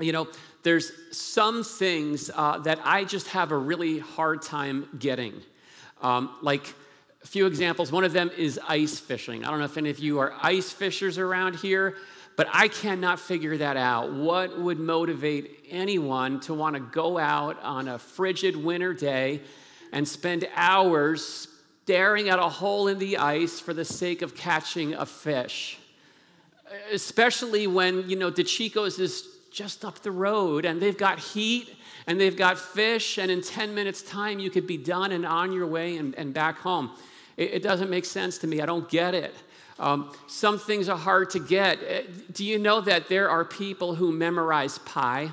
you know, there's some things uh, that I just have a really hard time getting. Um, like a few examples. One of them is ice fishing. I don't know if any of you are ice fishers around here, but I cannot figure that out. What would motivate anyone to want to go out on a frigid winter day and spend hours staring at a hole in the ice for the sake of catching a fish? Especially when, you know, DeCicco's is just up the road and they've got heat and they've got fish, and in 10 minutes' time, you could be done and on your way and, and back home. It, it doesn't make sense to me. I don't get it. Um, some things are hard to get. Uh, do you know that there are people who memorize pi?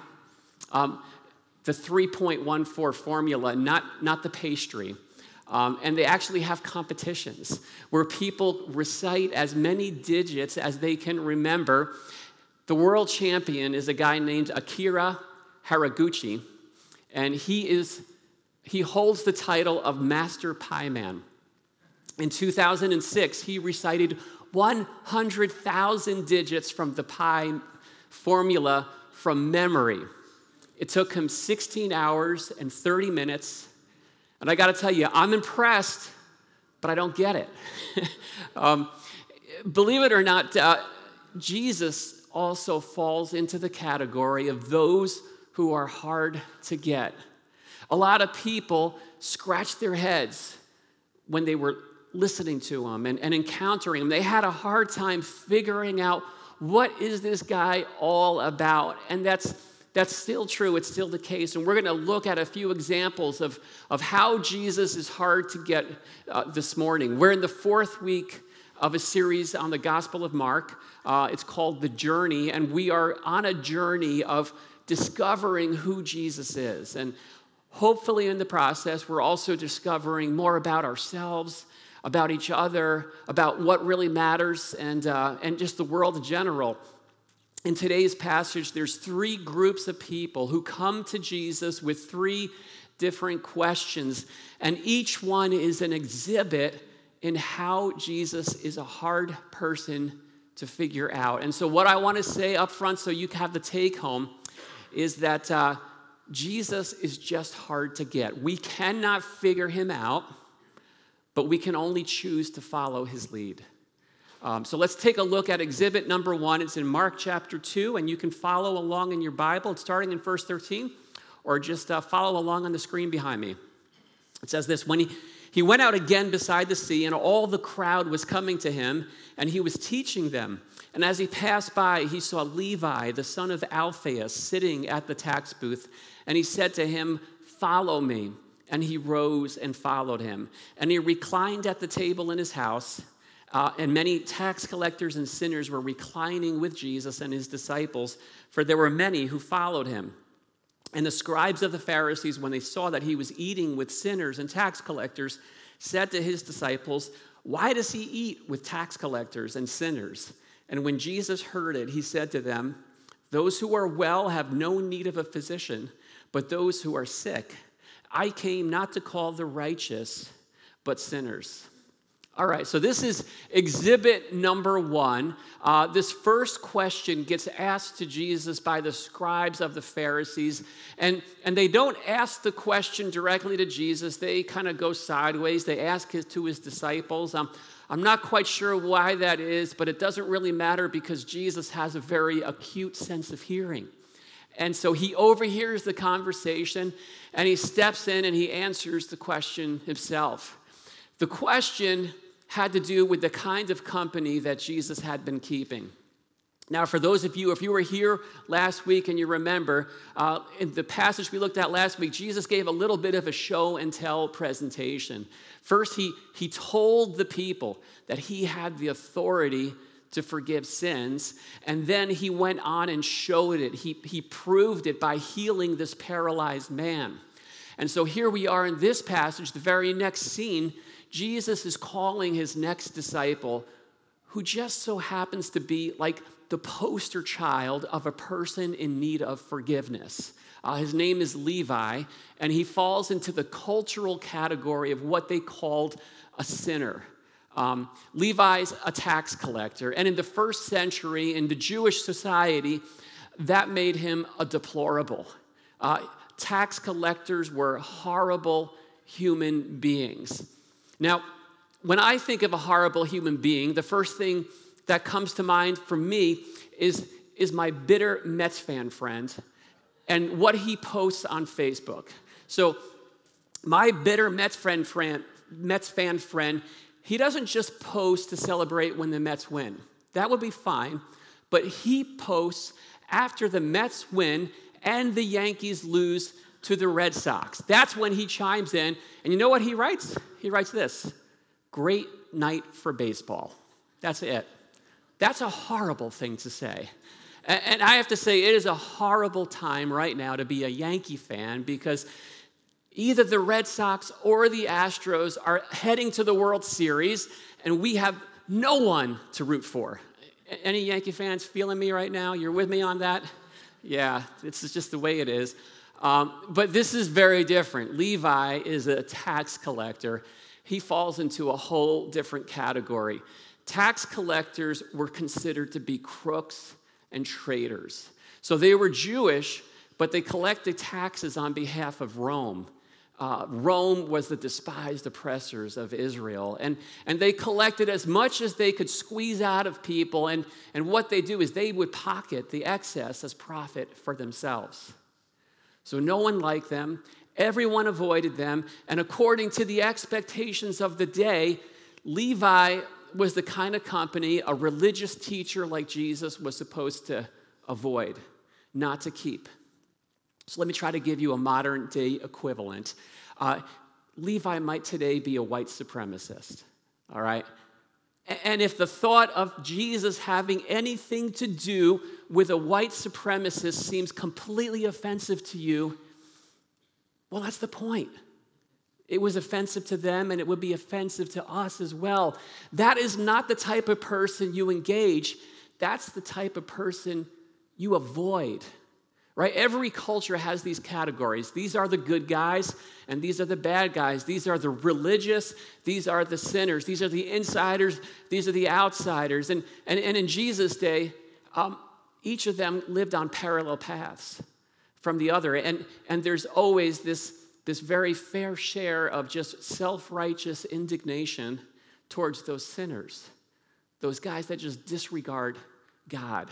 Um, the 3.14 formula, not, not the pastry. Um, and they actually have competitions where people recite as many digits as they can remember. The world champion is a guy named Akira Haraguchi, and he, is, he holds the title of Master Pi Man. In 2006, he recited 100,000 digits from the pi formula from memory. It took him 16 hours and 30 minutes. And I got to tell you, I'm impressed, but I don't get it. um, believe it or not, uh, Jesus also falls into the category of those who are hard to get. A lot of people scratched their heads when they were listening to him and, and encountering him. They had a hard time figuring out what is this guy all about? And that's that's still true. It's still the case. And we're going to look at a few examples of, of how Jesus is hard to get uh, this morning. We're in the fourth week of a series on the Gospel of Mark. Uh, it's called The Journey. And we are on a journey of discovering who Jesus is. And hopefully, in the process, we're also discovering more about ourselves about each other, about what really matters, and, uh, and just the world in general. In today's passage, there's three groups of people who come to Jesus with three different questions, and each one is an exhibit in how Jesus is a hard person to figure out. And so, what I want to say up front, so you have the take home, is that uh, Jesus is just hard to get. We cannot figure him out but we can only choose to follow his lead. Um, so let's take a look at exhibit number one. It's in Mark chapter 2, and you can follow along in your Bible. It's starting in verse 13, or just uh, follow along on the screen behind me. It says this When he, he went out again beside the sea, and all the crowd was coming to him, and he was teaching them. And as he passed by, he saw Levi, the son of Alphaeus, sitting at the tax booth, and he said to him, Follow me. And he rose and followed him. And he reclined at the table in his house. Uh, and many tax collectors and sinners were reclining with Jesus and his disciples, for there were many who followed him. And the scribes of the Pharisees, when they saw that he was eating with sinners and tax collectors, said to his disciples, Why does he eat with tax collectors and sinners? And when Jesus heard it, he said to them, Those who are well have no need of a physician, but those who are sick. I came not to call the righteous, but sinners. All right, so this is exhibit number one. Uh, this first question gets asked to Jesus by the scribes of the Pharisees, and, and they don't ask the question directly to Jesus. They kind of go sideways. They ask it to his disciples. Um, I'm not quite sure why that is, but it doesn't really matter because Jesus has a very acute sense of hearing. And so he overhears the conversation and he steps in and he answers the question himself. The question had to do with the kind of company that Jesus had been keeping. Now, for those of you, if you were here last week and you remember, uh, in the passage we looked at last week, Jesus gave a little bit of a show and tell presentation. First, he, he told the people that he had the authority to forgive sins. And then he went on and showed it. He, he proved it by healing this paralyzed man. And so here we are in this passage, the very next scene. Jesus is calling his next disciple, who just so happens to be like the poster child of a person in need of forgiveness. Uh, his name is Levi, and he falls into the cultural category of what they called a sinner. Um, Levi's a tax collector, and in the first century, in the Jewish society, that made him a deplorable. Uh, tax collectors were horrible human beings. Now, when I think of a horrible human being, the first thing that comes to mind for me is, is my bitter Mets fan friend and what he posts on Facebook. So, my bitter Mets friend, friend Mets fan friend, he doesn't just post to celebrate when the Mets win. That would be fine, but he posts after the Mets win and the Yankees lose to the Red Sox. That's when he chimes in. And you know what he writes? He writes this Great night for baseball. That's it. That's a horrible thing to say. And I have to say, it is a horrible time right now to be a Yankee fan because either the Red Sox or the Astros are heading to the World Series, and we have no one to root for. Any Yankee fans feeling me right now? You're with me on that? Yeah, it's just the way it is. Um, but this is very different. Levi is a tax collector. He falls into a whole different category. Tax collectors were considered to be crooks and traitors. So they were Jewish, but they collected taxes on behalf of Rome. Uh, Rome was the despised oppressors of Israel. And, and they collected as much as they could squeeze out of people. And, and what they do is they would pocket the excess as profit for themselves. So no one liked them, everyone avoided them. And according to the expectations of the day, Levi was the kind of company a religious teacher like Jesus was supposed to avoid, not to keep. So let me try to give you a modern day equivalent. Uh, Levi might today be a white supremacist, all right? And if the thought of Jesus having anything to do with a white supremacist seems completely offensive to you, well, that's the point. It was offensive to them and it would be offensive to us as well. That is not the type of person you engage, that's the type of person you avoid right? Every culture has these categories. These are the good guys, and these are the bad guys. These are the religious, these are the sinners, these are the insiders, these are the outsiders. And, and, and in Jesus' day, um, each of them lived on parallel paths from the other. And, and there's always this, this very fair share of just self righteous indignation towards those sinners, those guys that just disregard God.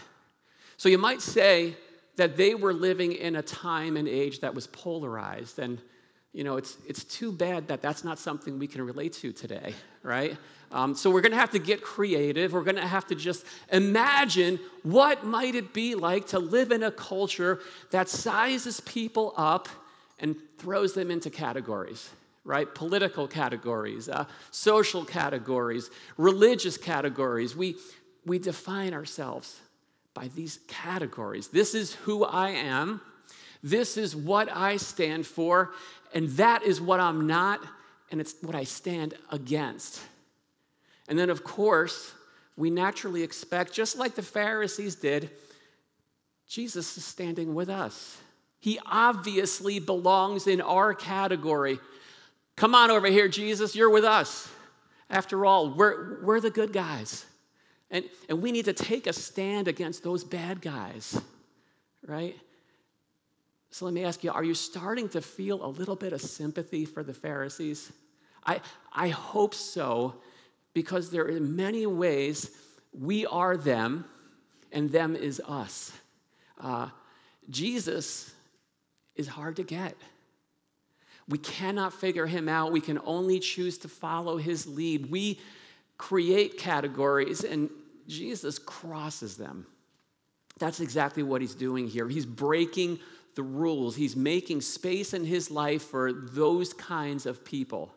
So you might say, that they were living in a time and age that was polarized. And, you know, it's, it's too bad that that's not something we can relate to today, right? Um, so we're going to have to get creative. We're going to have to just imagine what might it be like to live in a culture that sizes people up and throws them into categories right? Political categories, uh, social categories, religious categories. We, we define ourselves by these categories. This is who I am. This is what I stand for. And that is what I'm not. And it's what I stand against. And then, of course, we naturally expect, just like the Pharisees did, Jesus is standing with us. He obviously belongs in our category. Come on over here, Jesus, you're with us. After all, we're, we're the good guys. And, and we need to take a stand against those bad guys, right? So let me ask you are you starting to feel a little bit of sympathy for the Pharisees? I, I hope so, because there are many ways we are them and them is us. Uh, Jesus is hard to get. We cannot figure him out. We can only choose to follow his lead. We create categories, and Jesus crosses them. That's exactly what he's doing here. He's breaking the rules, he's making space in his life for those kinds of people.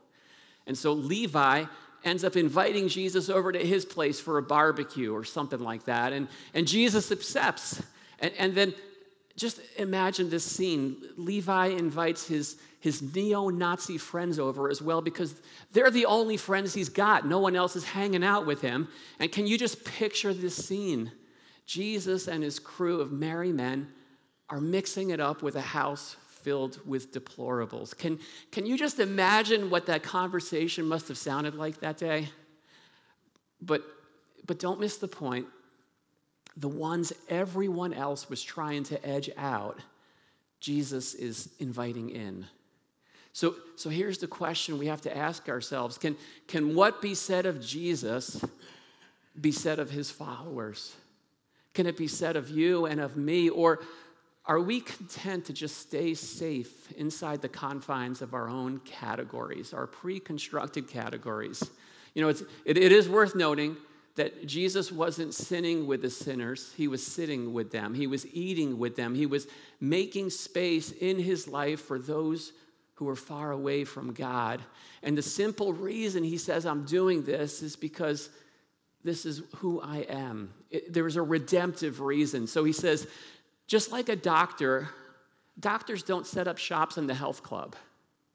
And so Levi ends up inviting Jesus over to his place for a barbecue or something like that. And, and Jesus accepts. And, and then just imagine this scene. Levi invites his, his neo Nazi friends over as well because they're the only friends he's got. No one else is hanging out with him. And can you just picture this scene? Jesus and his crew of merry men are mixing it up with a house filled with deplorables. Can, can you just imagine what that conversation must have sounded like that day? But, but don't miss the point. The ones everyone else was trying to edge out, Jesus is inviting in. So, so here's the question we have to ask ourselves can, can what be said of Jesus be said of his followers? Can it be said of you and of me? Or are we content to just stay safe inside the confines of our own categories, our pre constructed categories? You know, it's, it, it is worth noting that Jesus wasn't sinning with the sinners, he was sitting with them, he was eating with them, he was making space in his life for those who were far away from God. And the simple reason he says, I'm doing this is because this is who I am. It, there's a redemptive reason. So he says, just like a doctor, doctors don't set up shops in the health club,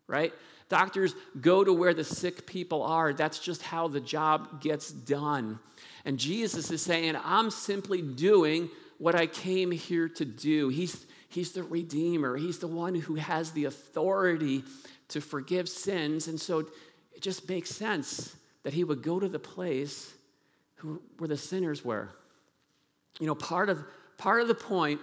right? Doctors go to where the sick people are. That's just how the job gets done. And Jesus is saying, I'm simply doing what I came here to do. He's, he's the Redeemer, He's the one who has the authority to forgive sins. And so it just makes sense that He would go to the place who, where the sinners were. You know, part of, part of the point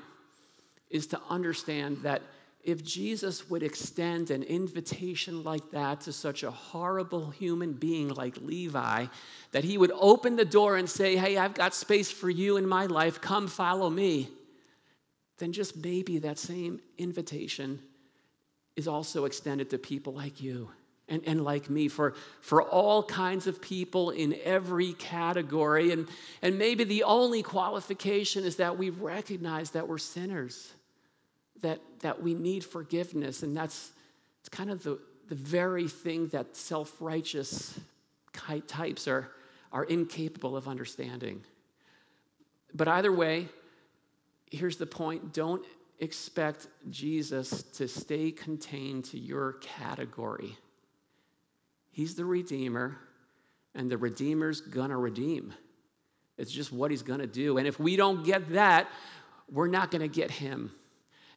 is to understand that if Jesus would extend an invitation like that to such a horrible human being like Levi, that he would open the door and say, Hey, I've got space for you in my life, come follow me, then just maybe that same invitation is also extended to people like you and, and like me, for, for all kinds of people in every category. And, and maybe the only qualification is that we recognize that we're sinners that, that we need forgiveness, and that's it's kind of the, the very thing that self righteous types are, are incapable of understanding. But either way, here's the point don't expect Jesus to stay contained to your category. He's the Redeemer, and the Redeemer's gonna redeem. It's just what he's gonna do. And if we don't get that, we're not gonna get him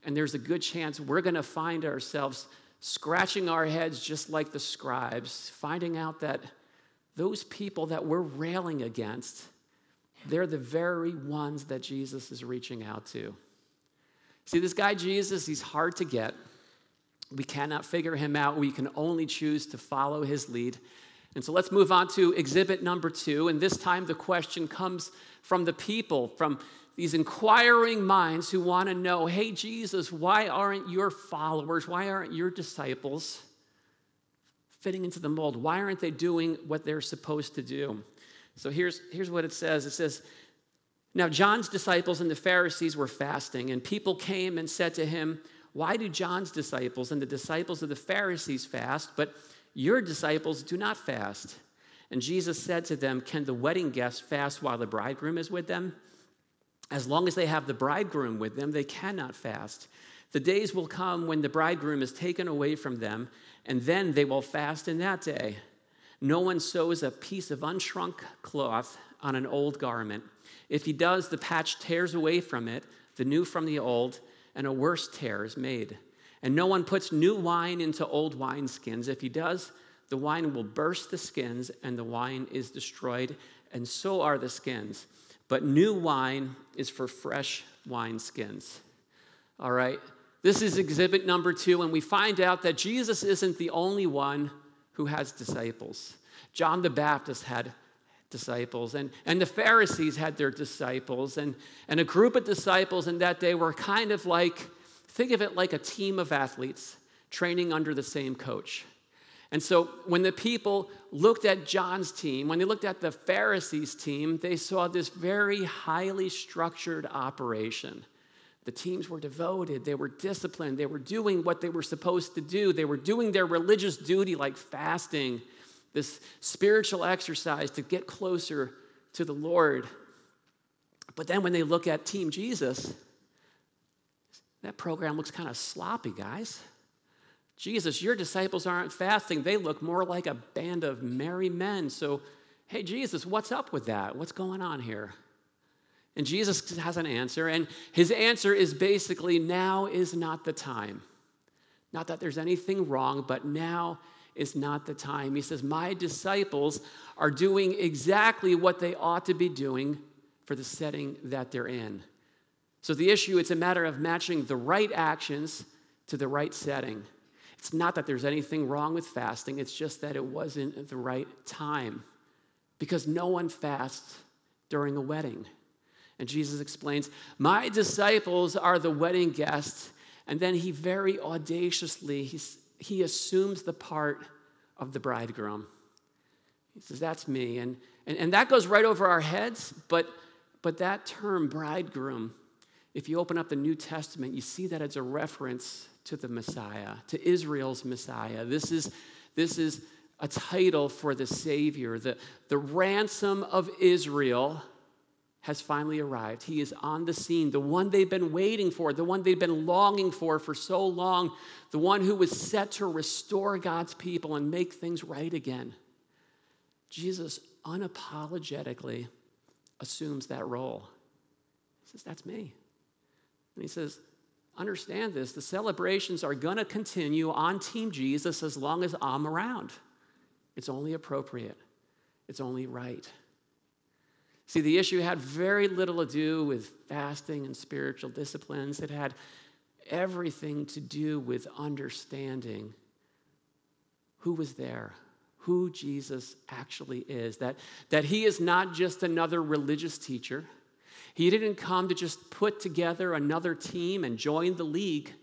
and there's a good chance we're going to find ourselves scratching our heads just like the scribes, finding out that those people that we're railing against, they're the very ones that Jesus is reaching out to. See, this guy Jesus, he's hard to get. We cannot figure him out. We can only choose to follow his lead. And so let's move on to exhibit number two. And this time the question comes from the people, from these inquiring minds who want to know hey, Jesus, why aren't your followers, why aren't your disciples fitting into the mold? Why aren't they doing what they're supposed to do? So here's, here's what it says it says, Now John's disciples and the Pharisees were fasting, and people came and said to him, Why do John's disciples and the disciples of the Pharisees fast, but your disciples do not fast? And Jesus said to them, Can the wedding guests fast while the bridegroom is with them? As long as they have the bridegroom with them, they cannot fast. The days will come when the bridegroom is taken away from them, and then they will fast in that day. No one sews a piece of unshrunk cloth on an old garment. If he does, the patch tears away from it, the new from the old, and a worse tear is made. And no one puts new wine into old wineskins. If he does, the wine will burst the skins, and the wine is destroyed, and so are the skins. But new wine is for fresh wineskins. All right? This is exhibit number two, and we find out that Jesus isn't the only one who has disciples. John the Baptist had disciples, and, and the Pharisees had their disciples, and, and a group of disciples in that day were kind of like, think of it like a team of athletes training under the same coach. And so when the people looked at John's team, when they looked at the Pharisees' team, they saw this very highly structured operation. The teams were devoted, they were disciplined, they were doing what they were supposed to do, they were doing their religious duty like fasting, this spiritual exercise to get closer to the Lord. But then when they look at Team Jesus, that program looks kind of sloppy, guys. Jesus, your disciples aren't fasting. They look more like a band of merry men. So, hey, Jesus, what's up with that? What's going on here? And Jesus has an answer, and his answer is basically now is not the time. Not that there's anything wrong, but now is not the time. He says, My disciples are doing exactly what they ought to be doing for the setting that they're in. So the issue, it's a matter of matching the right actions to the right setting. It's not that there's anything wrong with fasting, it's just that it wasn't the right time. Because no one fasts during a wedding. And Jesus explains, My disciples are the wedding guests. And then he very audaciously, he's, he assumes the part of the bridegroom. He says, That's me. And, and, and that goes right over our heads, but, but that term, bridegroom, if you open up the New Testament, you see that it's a reference to the Messiah, to Israel's Messiah. This is, this is a title for the Savior. The, the ransom of Israel has finally arrived. He is on the scene, the one they've been waiting for, the one they've been longing for for so long, the one who was set to restore God's people and make things right again. Jesus unapologetically assumes that role. He says, That's me. And he says, Understand this the celebrations are going to continue on Team Jesus as long as I'm around. It's only appropriate, it's only right. See, the issue had very little to do with fasting and spiritual disciplines. It had everything to do with understanding who was there, who Jesus actually is, that, that he is not just another religious teacher he didn't come to just put together another team and join the league.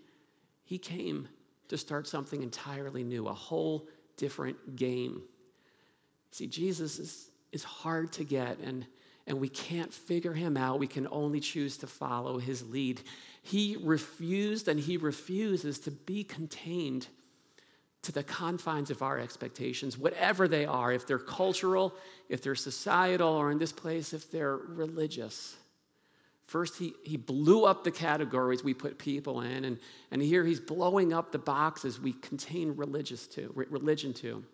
He came to start something entirely new, a whole different game. See, Jesus is, is hard to get, and, and we can't figure him out. We can only choose to follow his lead. He refused and he refuses to be contained to the confines of our expectations, whatever they are, if they're cultural, if they're societal, or in this place, if they're religious. First, he, he blew up the categories we put people in, and, and here he's blowing up the boxes we contain religious to, religion to.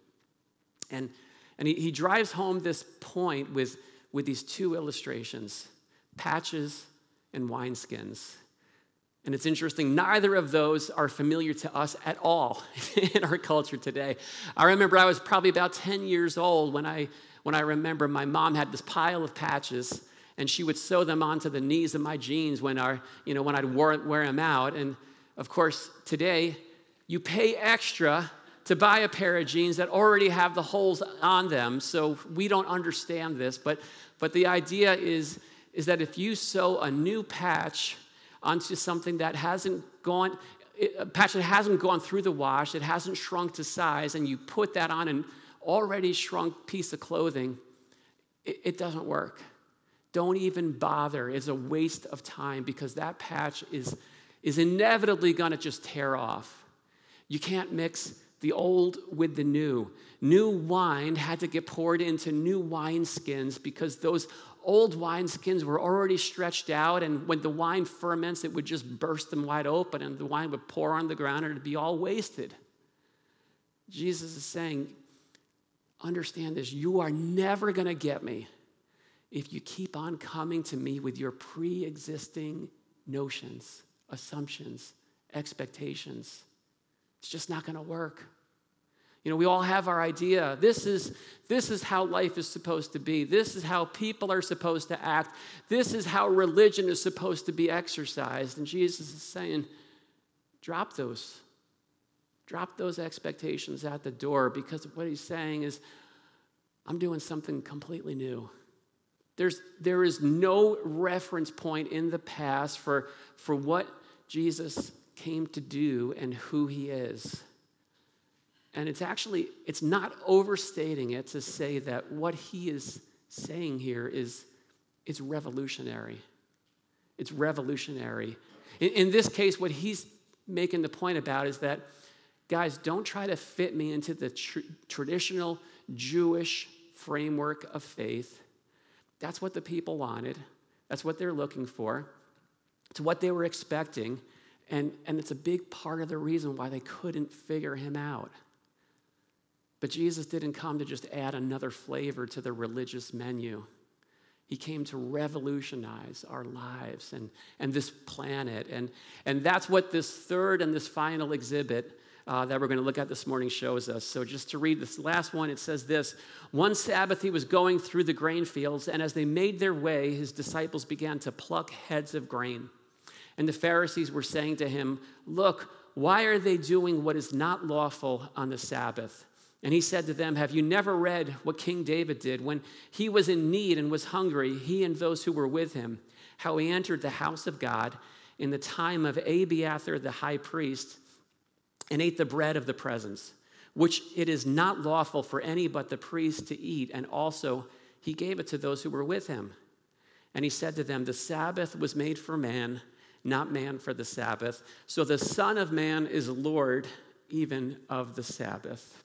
And, and he, he drives home this point with, with these two illustrations patches and wineskins. And it's interesting, neither of those are familiar to us at all in our culture today. I remember I was probably about 10 years old when I, when I remember my mom had this pile of patches and she would sew them onto the knees of my jeans when, our, you know, when I'd wear, wear them out. And of course, today, you pay extra to buy a pair of jeans that already have the holes on them. So we don't understand this, but, but the idea is, is that if you sew a new patch onto something that hasn't gone, a patch that hasn't gone through the wash, it hasn't shrunk to size, and you put that on an already shrunk piece of clothing, it, it doesn't work. Don't even bother. It's a waste of time because that patch is, is inevitably going to just tear off. You can't mix the old with the new. New wine had to get poured into new wineskins because those old wineskins were already stretched out, and when the wine ferments, it would just burst them wide open, and the wine would pour on the ground and it'd be all wasted. Jesus is saying, Understand this, you are never going to get me if you keep on coming to me with your pre existing notions, assumptions, expectations, it's just not going to work. You know, we all have our idea. This is, this is how life is supposed to be. This is how people are supposed to act. This is how religion is supposed to be exercised. And Jesus is saying, drop those. Drop those expectations at the door because what he's saying is, I'm doing something completely new. There's, there is no reference point in the past for, for what Jesus came to do and who he is. And it's actually, it's not overstating it to say that what he is saying here is, is revolutionary. It's revolutionary. In, in this case, what he's making the point about is that, guys, don't try to fit me into the tr- traditional Jewish framework of faith that's what the people wanted. That's what they're looking for. It's what they were expecting. And, and it's a big part of the reason why they couldn't figure him out. But Jesus didn't come to just add another flavor to the religious menu. He came to revolutionize our lives and, and this planet. And, and that's what this third and this final exhibit uh, that we're going to look at this morning shows us. So, just to read this last one, it says this One Sabbath he was going through the grain fields, and as they made their way, his disciples began to pluck heads of grain. And the Pharisees were saying to him, Look, why are they doing what is not lawful on the Sabbath? And he said to them, Have you never read what King David did when he was in need and was hungry, he and those who were with him, how he entered the house of God in the time of Abiathar the high priest and ate the bread of the presence, which it is not lawful for any but the priest to eat, and also he gave it to those who were with him. And he said to them, The Sabbath was made for man, not man for the Sabbath. So the Son of Man is Lord even of the Sabbath.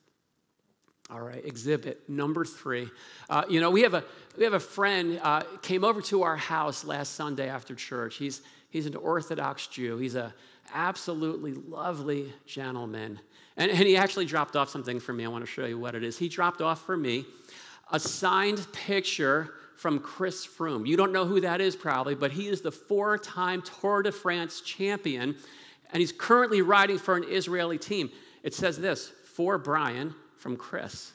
All right, exhibit number three. Uh, you know, we have a we have a friend uh, came over to our house last Sunday after church. He's he's an Orthodox Jew. He's a absolutely lovely gentleman. And, and he actually dropped off something for me. I want to show you what it is. He dropped off for me a signed picture from Chris Froome. You don't know who that is probably, but he is the four time Tour de France champion, and he's currently riding for an Israeli team. It says this for Brian from Chris.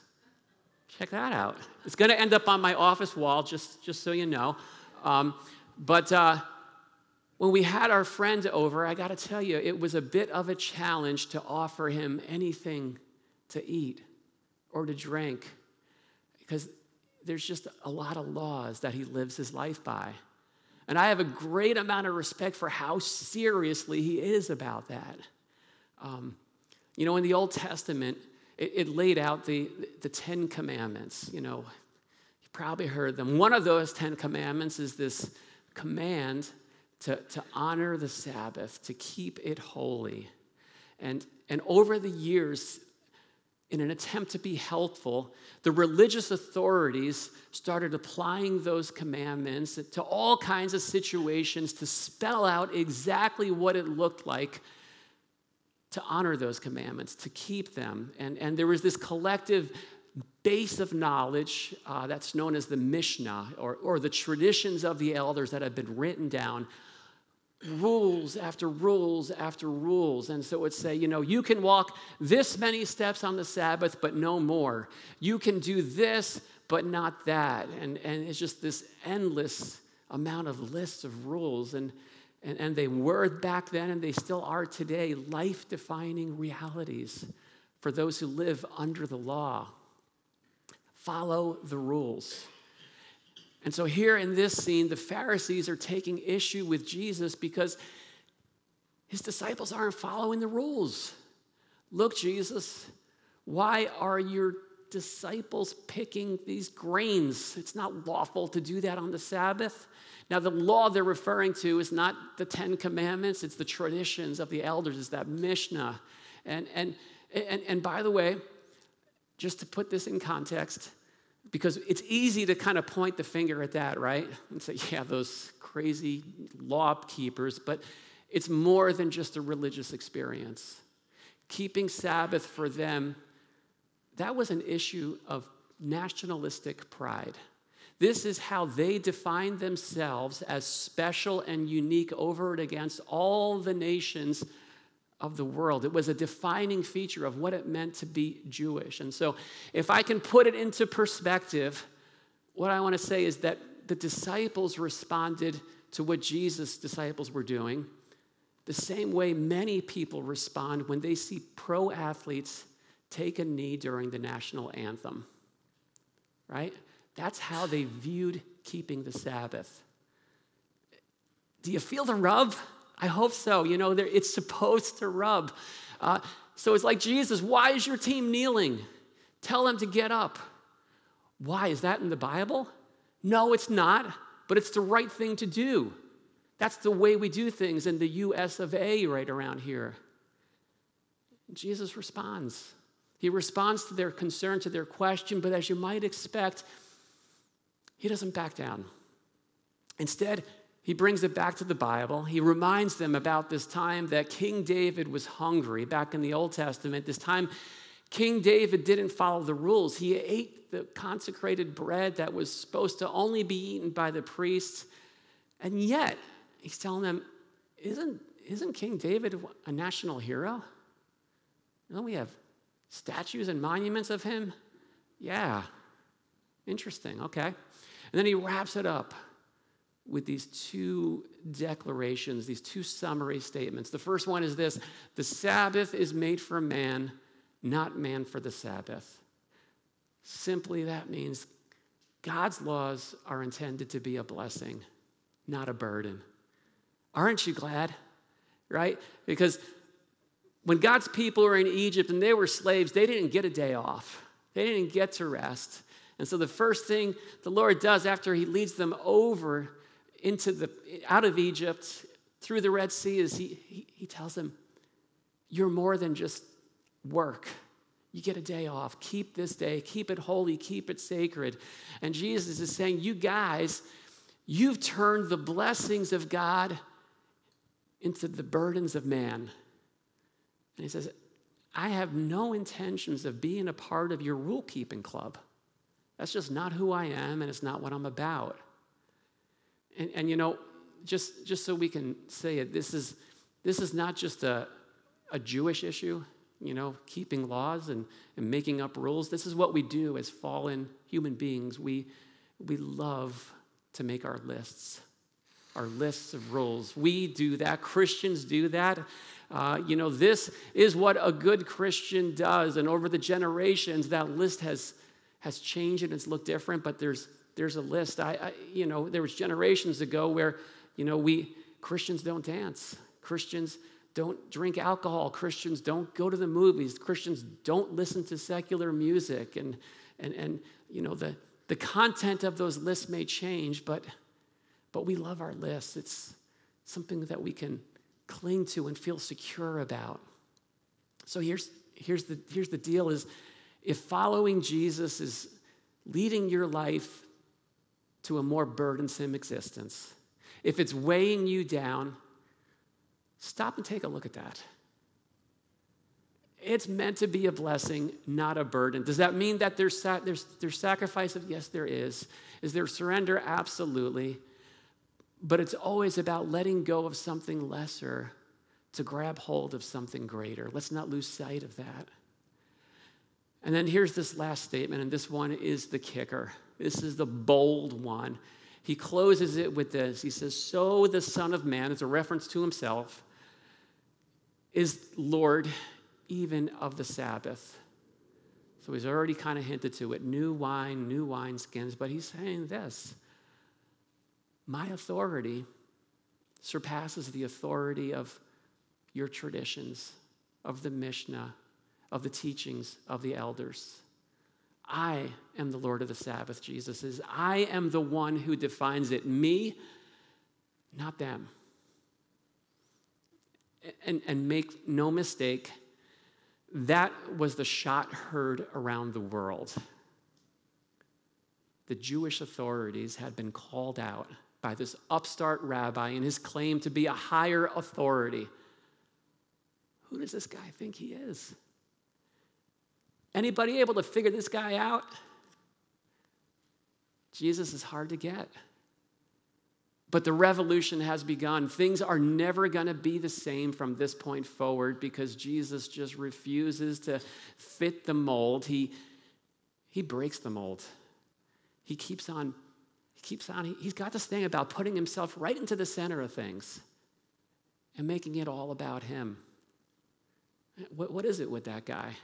Check that out. It's going to end up on my office wall, just, just so you know. Um, but uh, when we had our friend over, I got to tell you, it was a bit of a challenge to offer him anything to eat or to drink because there's just a lot of laws that he lives his life by. And I have a great amount of respect for how seriously he is about that. Um, you know, in the Old Testament, it, it laid out the, the Ten Commandments. You know, you probably heard them. One of those Ten Commandments is this command to, to honor the Sabbath, to keep it holy. And, and over the years, in an attempt to be helpful, the religious authorities started applying those commandments to all kinds of situations to spell out exactly what it looked like to honor those commandments, to keep them. And, and there was this collective base of knowledge uh, that's known as the Mishnah, or, or the traditions of the elders that have been written down rules after rules after rules. And so it would say, you know, you can walk this many steps on the Sabbath, but no more. You can do this, but not that. And, and it's just this endless amount of lists of rules. And, and, and they were back then, and they still are today, life defining realities for those who live under the law. Follow the rules. And so, here in this scene, the Pharisees are taking issue with Jesus because his disciples aren't following the rules. Look, Jesus, why are your disciples picking these grains? It's not lawful to do that on the Sabbath. Now, the law they're referring to is not the Ten Commandments, it's the traditions of the elders, it's that Mishnah. And, and, and, and by the way, just to put this in context, because it's easy to kind of point the finger at that, right? And say, yeah, those crazy law keepers, but it's more than just a religious experience. Keeping Sabbath for them, that was an issue of nationalistic pride. This is how they defined themselves as special and unique over and against all the nations of the world. It was a defining feature of what it meant to be Jewish. And so, if I can put it into perspective, what I want to say is that the disciples responded to what Jesus' disciples were doing the same way many people respond when they see pro athletes take a knee during the national anthem. Right? That's how they viewed keeping the Sabbath. Do you feel the rub? I hope so. You know, it's supposed to rub. Uh, so it's like, Jesus, why is your team kneeling? Tell them to get up. Why? Is that in the Bible? No, it's not, but it's the right thing to do. That's the way we do things in the US of A right around here. Jesus responds. He responds to their concern, to their question, but as you might expect, he doesn't back down. Instead, he brings it back to the Bible. He reminds them about this time that King David was hungry back in the Old Testament. This time, King David didn't follow the rules. He ate the consecrated bread that was supposed to only be eaten by the priests. And yet, he's telling them, isn't, isn't King David a national hero? Don't we have statues and monuments of him? Yeah. Interesting. Okay. And then he wraps it up with these two declarations, these two summary statements. The first one is this The Sabbath is made for man, not man for the Sabbath. Simply, that means God's laws are intended to be a blessing, not a burden. Aren't you glad? Right? Because when God's people were in Egypt and they were slaves, they didn't get a day off, they didn't get to rest. And so the first thing the Lord does after he leads them over into the out of Egypt through the Red Sea is he, he, he tells them, You're more than just work. You get a day off. Keep this day, keep it holy, keep it sacred. And Jesus is saying, You guys, you've turned the blessings of God into the burdens of man. And he says, I have no intentions of being a part of your rule keeping club. That's just not who I am, and it's not what I'm about. And, and you know, just, just so we can say it, this is, this is not just a, a Jewish issue, you know, keeping laws and, and making up rules. This is what we do as fallen human beings. We, we love to make our lists, our lists of rules. We do that. Christians do that. Uh, you know, this is what a good Christian does. And over the generations, that list has, has changed and it's looked different, but there's, there's a list. I, I, you know, there was generations ago where, you know, we Christians don't dance. Christians don't drink alcohol. Christians don't go to the movies. Christians don't listen to secular music. And, and, and you know, the, the content of those lists may change, but, but we love our lists. It's something that we can cling to and feel secure about. So here's, here's, the, here's the deal is if following Jesus is leading your life to a more burdensome existence, if it's weighing you down, stop and take a look at that. It's meant to be a blessing, not a burden. Does that mean that there's, there's, there's sacrifice? Of, yes, there is. Is there surrender? Absolutely. But it's always about letting go of something lesser to grab hold of something greater. Let's not lose sight of that. And then here's this last statement, and this one is the kicker. This is the bold one. He closes it with this. He says, So the Son of Man, it's a reference to himself, is Lord even of the Sabbath. So he's already kind of hinted to it new wine, new wineskins, but he's saying this My authority surpasses the authority of your traditions, of the Mishnah, of the teachings of the elders. I am the Lord of the Sabbath, Jesus says. I am the one who defines it. Me, not them. And, and make no mistake, that was the shot heard around the world. The Jewish authorities had been called out by this upstart rabbi and his claim to be a higher authority. Who does this guy think he is? Anybody able to figure this guy out? Jesus is hard to get. But the revolution has begun. Things are never going to be the same from this point forward because Jesus just refuses to fit the mold. He, he breaks the mold. He keeps on, he keeps on, he, he's got this thing about putting himself right into the center of things and making it all about him. What, what is it with that guy?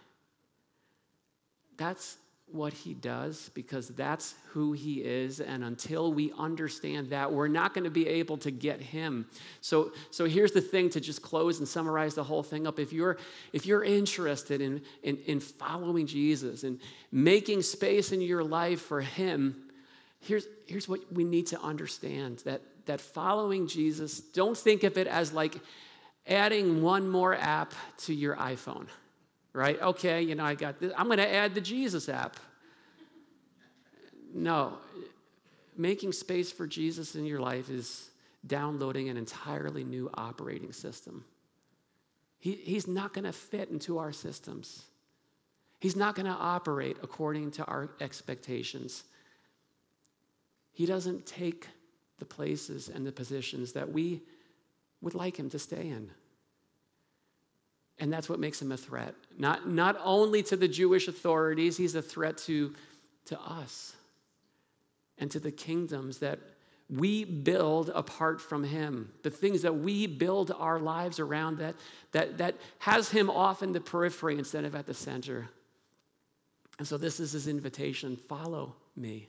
That's what he does because that's who he is. And until we understand that we're not going to be able to get him. So so here's the thing to just close and summarize the whole thing up. If you're if you're interested in in, in following jesus and making space in your life for him here's here's what we need to understand that that following jesus don't think of it as like adding one more app to your iphone right? Okay, you know, I got this. I'm going to add the Jesus app. No, making space for Jesus in your life is downloading an entirely new operating system. He, he's not going to fit into our systems. He's not going to operate according to our expectations. He doesn't take the places and the positions that we would like him to stay in. And that's what makes him a threat. Not, not only to the Jewish authorities, he's a threat to, to us and to the kingdoms that we build apart from him. The things that we build our lives around that, that, that has him off in the periphery instead of at the center. And so this is his invitation. Follow me.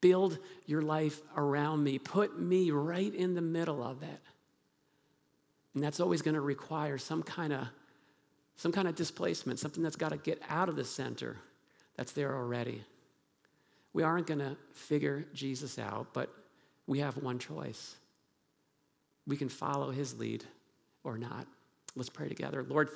Build your life around me. Put me right in the middle of it. and that's always going to require some kind of some kind of displacement something that's got to get out of the center that's there already we aren't going to figure jesus out but we have one choice. We can follow his lead or not. Let's pray together. Lord,